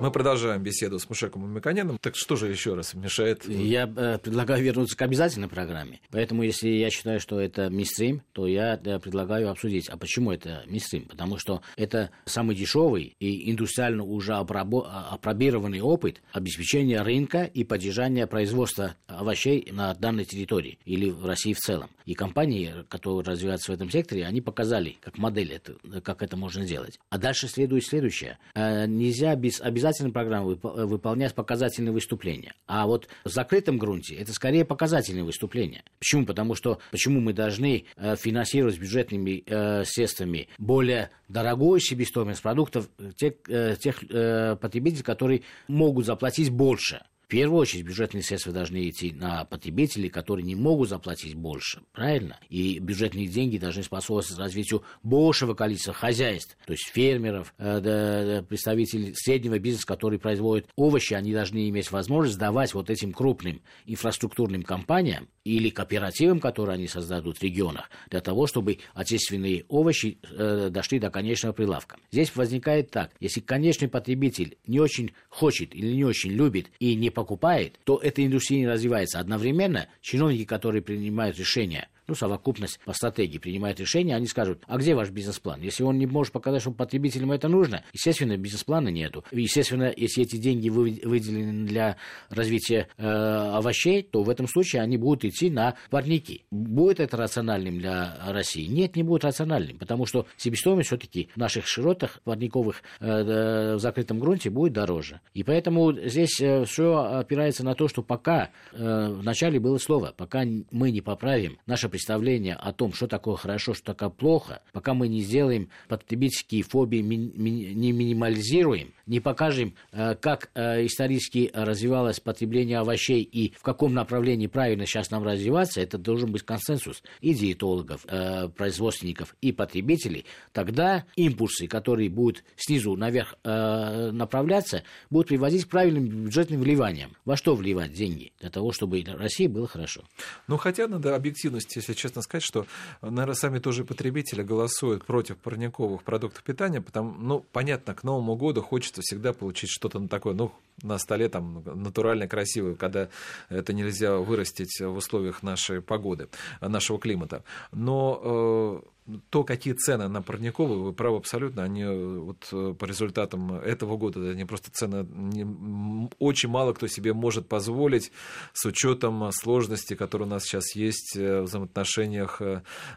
Мы продолжаем беседу с Мушеком Мамиконяном. Так что же еще раз мешает? Я э, предлагаю вернуться к обязательной программе. Поэтому, если я считаю, что это мистрим, то я э, предлагаю обсудить, а почему это мистрим? Потому что это самый дешевый и индустриально уже опробо- опробированный опыт обеспечения рынка и поддержания производства овощей на данной территории или в России в целом. И компании, которые развиваются в этом секторе, они показали, как модель, это, как это можно сделать. А дальше следует следующее. Э, нельзя без обязательной программы вып- выполнять показательные выступления. А вот в закрытом грунте это скорее показательные выступления. Почему? Потому что почему мы должны э, финансировать бюджетными э, средствами более дорогую себестоимость продуктов тех, э, тех э, потребителей, которые могут заплатить больше. В первую очередь бюджетные средства должны идти на потребителей, которые не могут заплатить больше, правильно? И бюджетные деньги должны способствовать развитию большего количества хозяйств, то есть фермеров, э, представителей среднего бизнеса, которые производят овощи, они должны иметь возможность давать вот этим крупным инфраструктурным компаниям или кооперативам, которые они создадут в регионах, для того, чтобы отечественные овощи э, дошли до конечного прилавка. Здесь возникает так, если конечный потребитель не очень хочет или не очень любит и не покупает, то эта индустрия не развивается. Одновременно чиновники, которые принимают решения, ну, совокупность по стратегии принимает решение, они скажут, а где ваш бизнес-план? Если он не может показать, что потребителям это нужно, естественно, бизнес-плана нету. Естественно, если эти деньги вы- выделены для развития э, овощей, то в этом случае они будут идти на парники. Будет это рациональным для России? Нет, не будет рациональным, потому что себестоимость все-таки в наших широтах парниковых э, э, в закрытом грунте будет дороже. И поэтому здесь все опирается на то, что пока э, вначале было слово, пока мы не поправим наше представление о том, что такое хорошо, что такое плохо, пока мы не сделаем потребительские фобии, ми- ми- не минимализируем, не покажем, э, как э, исторически развивалось потребление овощей и в каком направлении правильно сейчас нам развиваться, это должен быть консенсус и диетологов, э, производственников, и потребителей, тогда импульсы, которые будут снизу наверх направляться, будут приводить к правильным бюджетным вливаниям. Во что вливать деньги? Для того, чтобы России было хорошо. Ну, хотя надо объективности, если честно сказать, что, наверное, сами тоже потребители голосуют против парниковых продуктов питания, потому, ну, понятно, к Новому году хочется всегда получить что-то такое, ну, на столе там натурально красивое, когда это нельзя вырастить в условиях нашей погоды, нашего климата. Но э, то, какие цены на парниковые, вы правы абсолютно, они вот по результатам этого года, они просто цены, не, очень мало кто себе может позволить с учетом сложностей, которые у нас сейчас есть в взаимоотношениях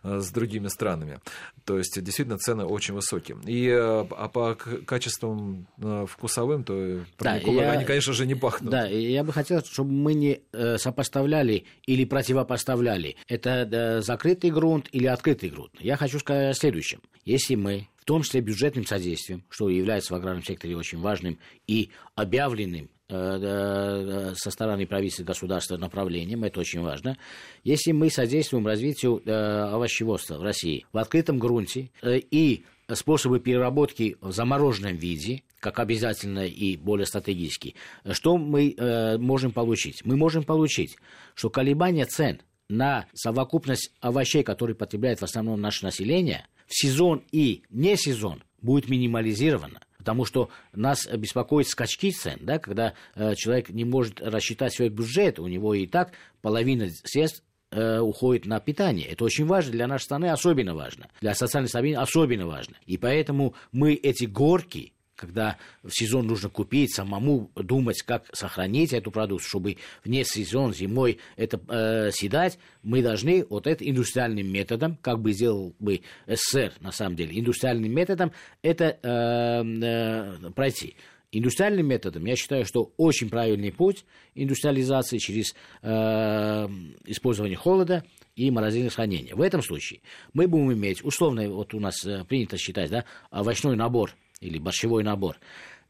с другими странами. То есть, действительно, цены очень высокие. И а по качествам вкусовым, то парниковые, да, они, я, конечно же, не пахнут. Да, я бы хотел, чтобы мы не сопоставляли или противопоставляли. Это закрытый грунт или открытый грунт. Я хочу сказать о следующем. Если мы в том числе бюджетным содействием, что является в аграрном секторе очень важным и объявленным со стороны правительства государства направлением, это очень важно. Если мы содействуем развитию овощеводства в России в открытом грунте и способы переработки в замороженном виде, как обязательно и более стратегически, что мы э, можем получить? Мы можем получить, что колебания цен на совокупность овощей, которые потребляет в основном наше население, в сезон и не сезон будет минимализировано. Потому что нас беспокоит скачки цен, да, когда э, человек не может рассчитать свой бюджет, у него и так половина средств э, уходит на питание. Это очень важно для нашей страны, особенно важно. Для социальной стабильности особенно важно. И поэтому мы эти горки, когда в сезон нужно купить, самому думать, как сохранить эту продукцию, чтобы вне сезон зимой это э, съедать, мы должны вот это индустриальным методом, как бы сделал бы СССР на самом деле, индустриальным методом это э, э, пройти. Индустриальным методом, я считаю, что очень правильный путь индустриализации через э, использование холода и морозильное хранение. В этом случае мы будем иметь, условно, вот у нас э, принято считать, да, овощной набор или борщевой набор,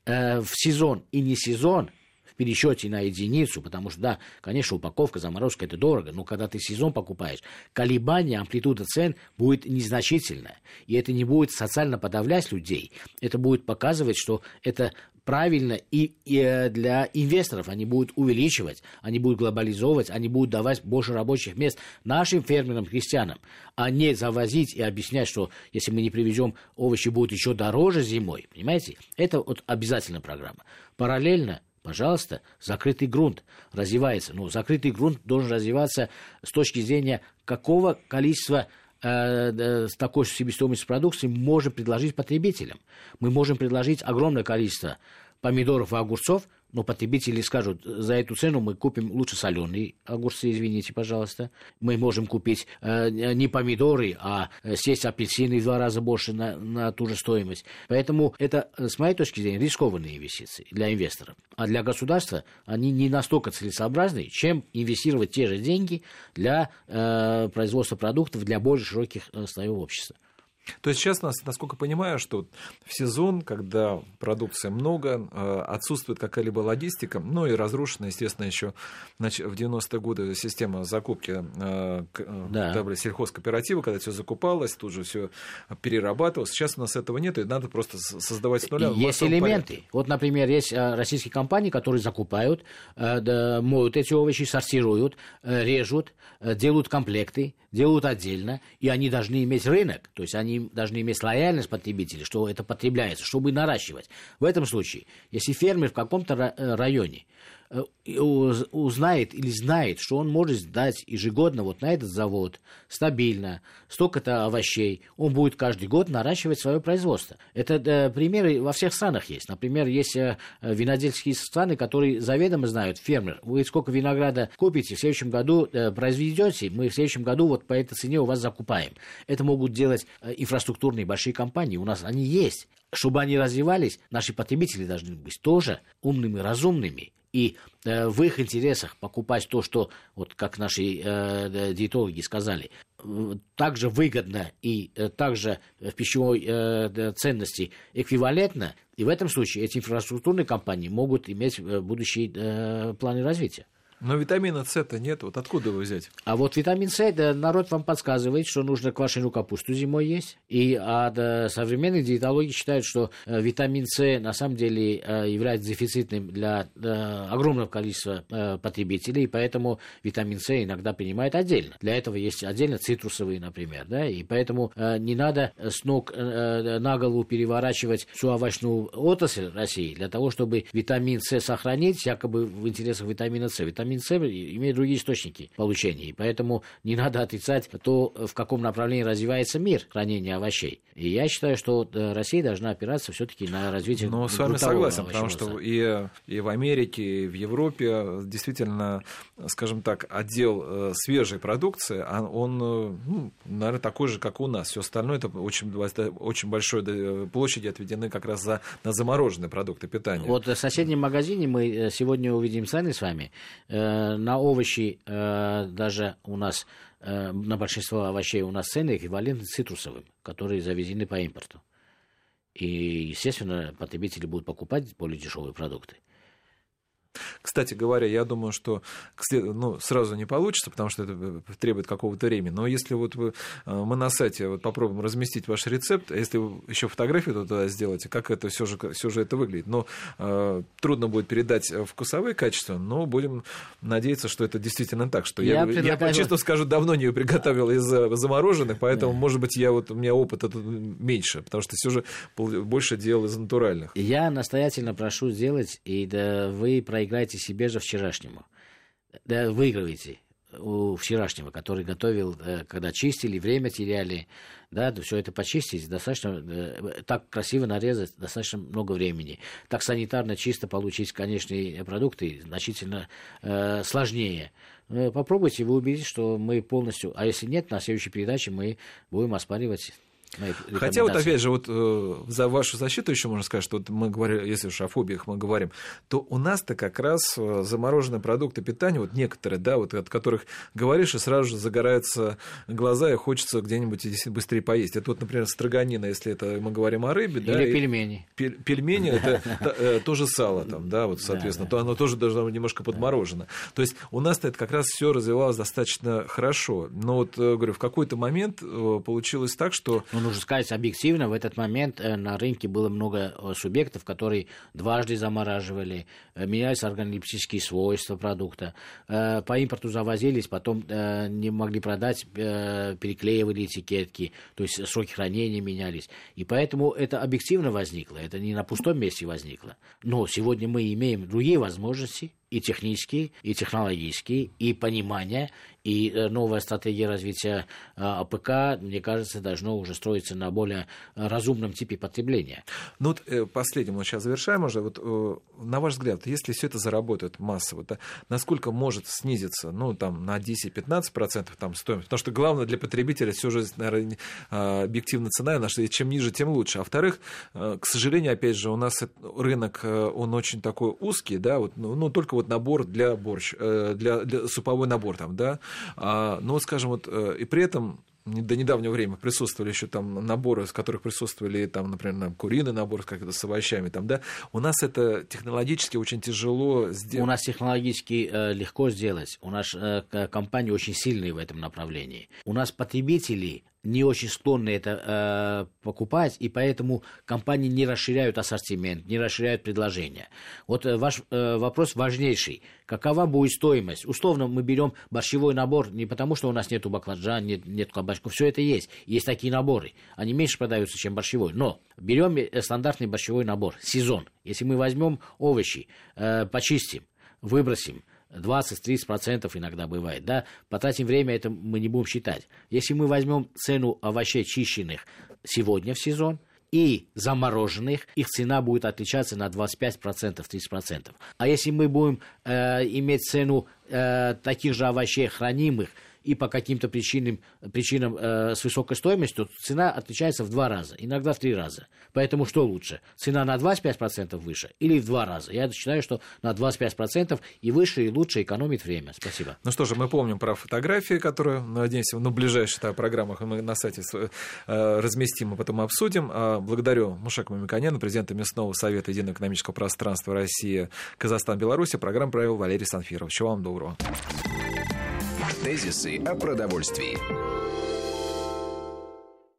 э, в сезон и не сезон, в пересчете на единицу, потому что, да, конечно, упаковка, заморозка это дорого, но когда ты сезон покупаешь, колебание, амплитуда цен будет незначительная, и это не будет социально подавлять людей, это будет показывать, что это правильно и, и э, для инвесторов. Они будут увеличивать, они будут глобализовывать, они будут давать больше рабочих мест нашим фермерам, крестьянам, а не завозить и объяснять, что если мы не привезем, овощи будут еще дороже зимой. Понимаете? Это вот обязательная программа. Параллельно Пожалуйста, закрытый грунт развивается. Ну, закрытый грунт должен развиваться с точки зрения какого количества с такой себестоимостью продукции можем предложить потребителям. Мы можем предложить огромное количество помидоров и огурцов, но потребители скажут, за эту цену мы купим лучше соленые огурцы, извините, пожалуйста. Мы можем купить э, не помидоры, а э, съесть апельсины в два раза больше на, на ту же стоимость. Поэтому это, э, с моей точки зрения, рискованные инвестиции для инвесторов. А для государства они не настолько целесообразны, чем инвестировать те же деньги для э, производства продуктов для более широких э, слоев общества. То есть сейчас, насколько понимаю, что в сезон, когда продукции много, э, отсутствует какая-либо логистика, ну и разрушена, естественно, еще в 90-е годы система закупки э, э, да. сельхозкооператива, когда все закупалось, тут же все перерабатывалось. Сейчас у нас этого нет, и надо просто создавать с нуля. Есть элементы. Порядке. Вот, например, есть российские компании, которые закупают, моют эти овощи, сортируют, режут, делают комплекты, делают отдельно, и они должны иметь рынок, то есть они должны иметь лояльность потребителей, что это потребляется, чтобы наращивать. В этом случае, если фермер в каком-то э, районе узнает или знает, что он может сдать ежегодно вот на этот завод стабильно столько-то овощей, он будет каждый год наращивать свое производство. Это примеры во всех странах есть. Например, есть э, винодельские страны, которые заведомо знают, фермер, вы сколько винограда купите, в следующем году э, произведете, мы в следующем году вот по этой цене у вас закупаем. Это могут делать инфраструктурные большие компании, у нас они есть. Чтобы они развивались, наши потребители должны быть тоже умными, разумными и э, в их интересах покупать то, что, вот как наши э, диетологи сказали, также выгодно и э, также в пищевой э, ценности эквивалентно, и в этом случае эти инфраструктурные компании могут иметь э, будущие э, планы развития. Но витамина С-то нет, вот откуда его взять? А вот витамин С, да, народ вам подсказывает, что нужно квашеную капусту зимой есть. И а, да, современные диетологи считают, что а, витамин С на самом деле а, является дефицитным для а, огромного количества а, потребителей, и поэтому витамин С иногда принимают отдельно. Для этого есть отдельно цитрусовые, например, да, и поэтому а, не надо с ног а, на голову переворачивать всю овощную отрасль России для того, чтобы витамин С сохранить, якобы в интересах витамина С. Витамин С имеет другие источники получения. И поэтому не надо отрицать то, в каком направлении развивается мир хранения овощей. И я считаю, что э, Россия должна опираться все-таки на развитие Ну, с вами согласен, потому что и, и в Америке, и в Европе действительно, скажем так, отдел э, свежей продукции, а он, э, ну, наверное, такой же, как у нас. Все остальное это очень, очень большой площади отведены как раз за, на замороженные продукты питания. Вот в соседнем магазине мы сегодня увидим цены с вами. На овощи даже у нас Э, на большинство овощей у нас цены эквивалентны цитрусовым, которые завезены по импорту. И, естественно, потребители будут покупать более дешевые продукты. Кстати говоря, я думаю, что ну, сразу не получится, потому что это э, требует какого-то времени. Но если вот вы, э, мы на сайте вот попробуем разместить ваш рецепт, а если вы еще фотографию туда сделаете, как это все же, все же это выглядит. Но э, трудно будет передать вкусовые качества, но будем надеяться, что это действительно так. Что я, я, я честно скажу, давно не приготовил из э, замороженных, поэтому, да. может быть, я вот, у меня опыт это меньше, потому что все же больше делал из натуральных. Я настоятельно прошу сделать, и да, вы проиграете проиграете себе же вчерашнему. Да, выигрываете у вчерашнего, который готовил, э, когда чистили, время теряли, да, все это почистить достаточно, э, так красиво нарезать достаточно много времени. Так санитарно чисто получить конечные продукты значительно э, сложнее. Э, попробуйте, вы убедитесь, что мы полностью, а если нет, на следующей передаче мы будем оспаривать Хотя вот опять же, вот э, за вашу защиту еще можно сказать, что вот мы говорим, если уж о фобиях мы говорим, то у нас-то как раз э, замороженные продукты питания, вот некоторые, да, вот от которых говоришь, и сразу же загораются глаза, и хочется где-нибудь быстрее поесть. Это вот, например, строганина, если это мы говорим о рыбе, Или да. Или пельмени. Пельмени это э, тоже сало там, да, вот, соответственно, то оно тоже должно быть немножко подморожено. То есть у нас-то это как раз все развивалось достаточно хорошо. Но вот, говорю, в какой-то момент получилось так, что Но нужно сказать объективно, в этот момент э, на рынке было много э, субъектов, которые дважды замораживали, э, менялись органолептические свойства продукта, по импорту завозились, потом не могли продать, переклеивали этикетки, то есть сроки хранения менялись. И поэтому это объективно возникло, это не на пустом месте возникло. Но сегодня мы имеем другие возможности, и технические, и технологические, и понимание, и э, новая стратегия развития э, АПК, мне кажется, должно уже строиться на более разумном типе потребления. Ну вот э, последним мы сейчас завершаем уже. Вот, на ваш взгляд, если все это заработает массово, да, насколько может снизиться ну, там, на 10-15% там, стоимость? Потому что главное для потребителя все же, наверное, объективная цена, на что чем ниже, тем лучше. А во-вторых, к сожалению, опять же, у нас рынок, он очень такой узкий, да, вот, ну, ну только вот набор для борщ, для, для суповой набор там, да, а, но, скажем, вот, э, и при этом до недавнего времени присутствовали еще там наборы, из которых присутствовали, там, например, куриный набор как это с овощами, там, да, у нас это технологически очень тяжело сделать. У нас технологически э, легко сделать, у нас э, компании очень сильные в этом направлении. У нас потребители не очень склонны это э, покупать, и поэтому компании не расширяют ассортимент, не расширяют предложения. Вот э, ваш э, вопрос важнейший. Какова будет стоимость? Условно мы берем борщевой набор не потому, что у нас нету баклажан, нет, нет кабачков, все это есть. Есть такие наборы. Они меньше продаются, чем борщевой. Но берем э, стандартный борщевой набор, сезон. Если мы возьмем овощи, э, почистим, выбросим, 20-30% иногда бывает, да, потратим время, это мы не будем считать. Если мы возьмем цену овощей чищенных сегодня в сезон, и замороженных, их цена будет отличаться на 25%, 30%. А если мы будем э, иметь цену э, таких же овощей хранимых и по каким-то причинам, причинам э, с высокой стоимостью, то цена отличается в два раза, иногда в три раза. Поэтому что лучше? Цена на 25% выше или в два раза? Я считаю, что на 25% и выше, и лучше экономит время. Спасибо. Ну что же, мы помним про фотографии, которые, надеемся, ну, в ближайших да, программах мы на сайте э, разместим, и потом обсудим. А, благодарю Мушака Мамиканяна, президента Местного совета Единого экономического пространства России, Казахстан, Беларусь. Программу провел Валерий Санфиров. Всего вам доброго. Тезисы о продовольствии.